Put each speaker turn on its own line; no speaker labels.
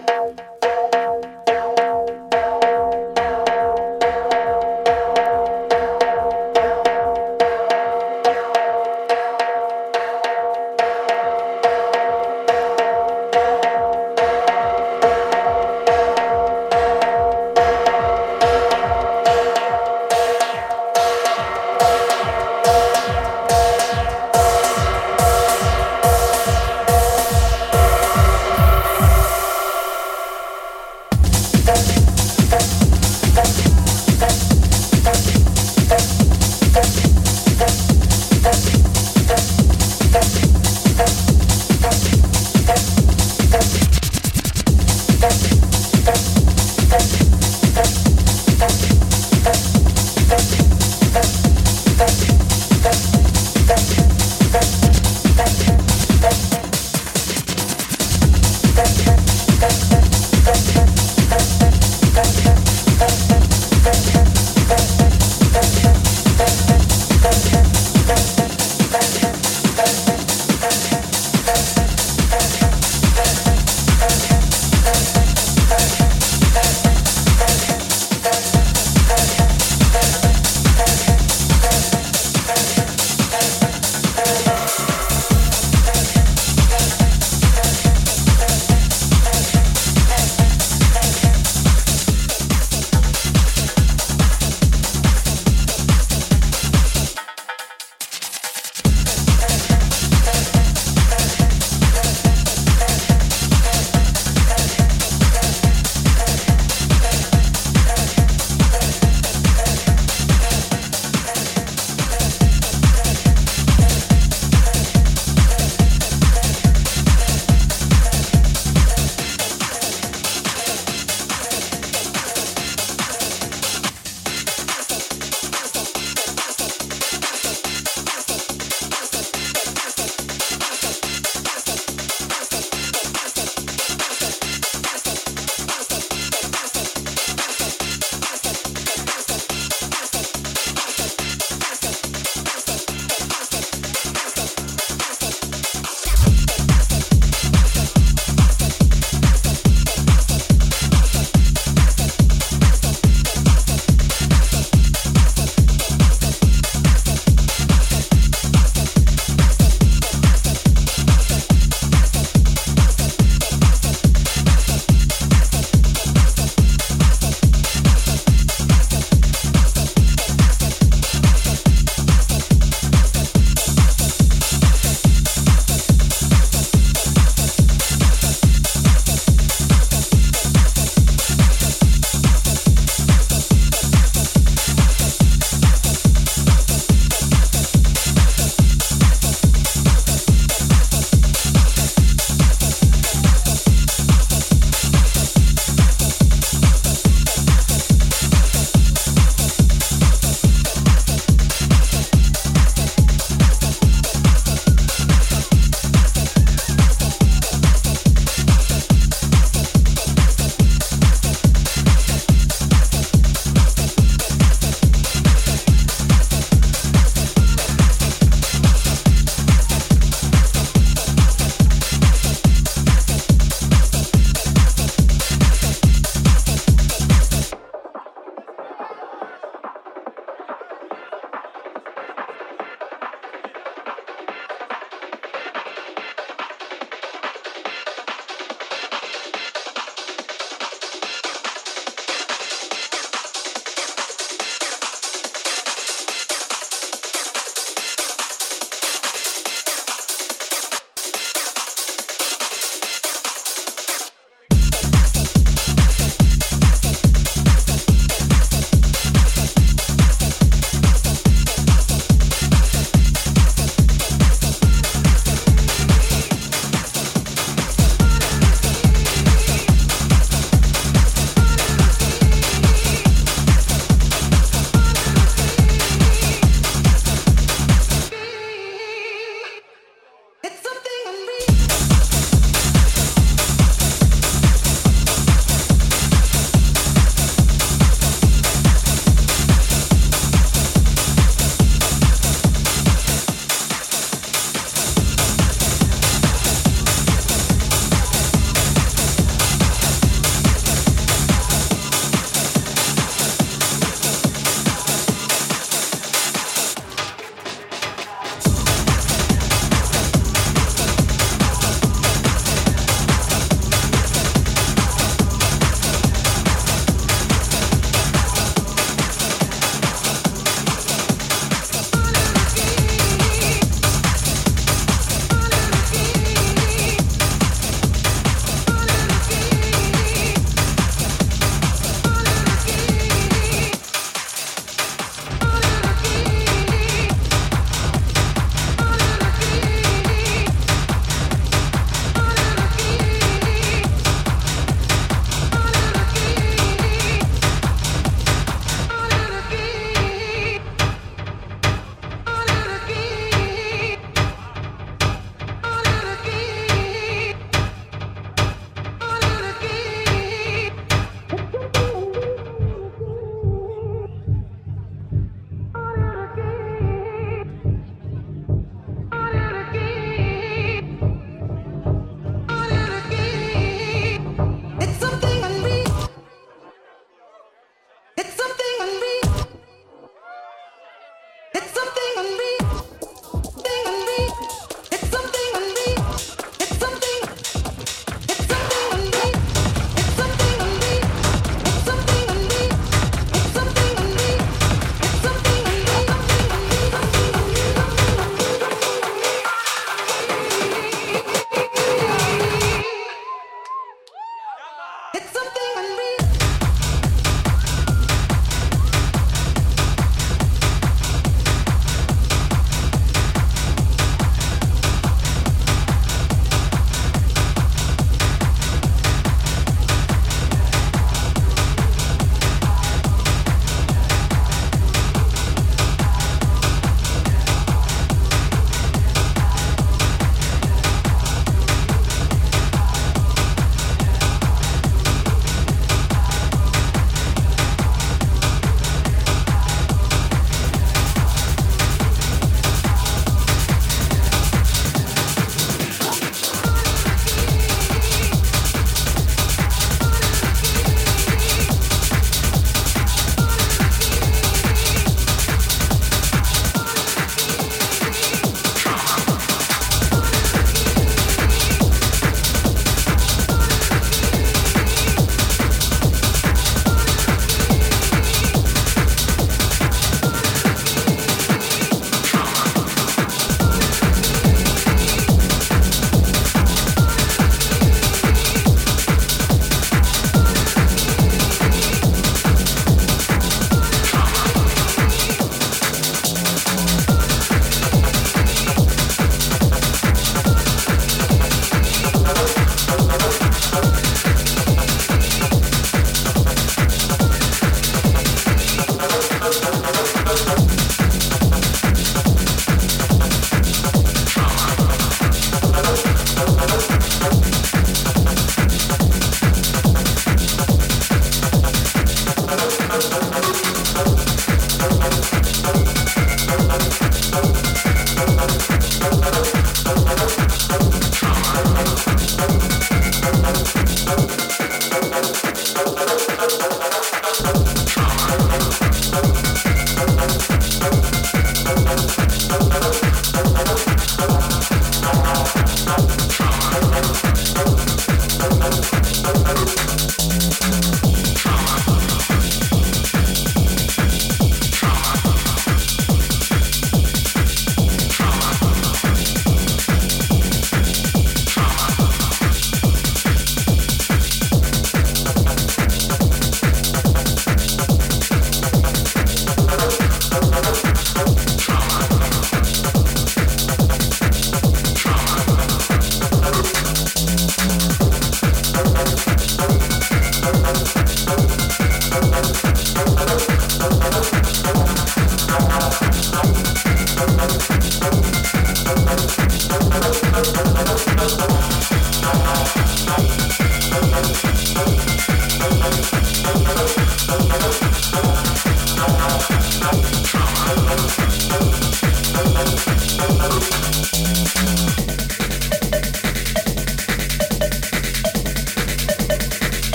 Tchau, tchau.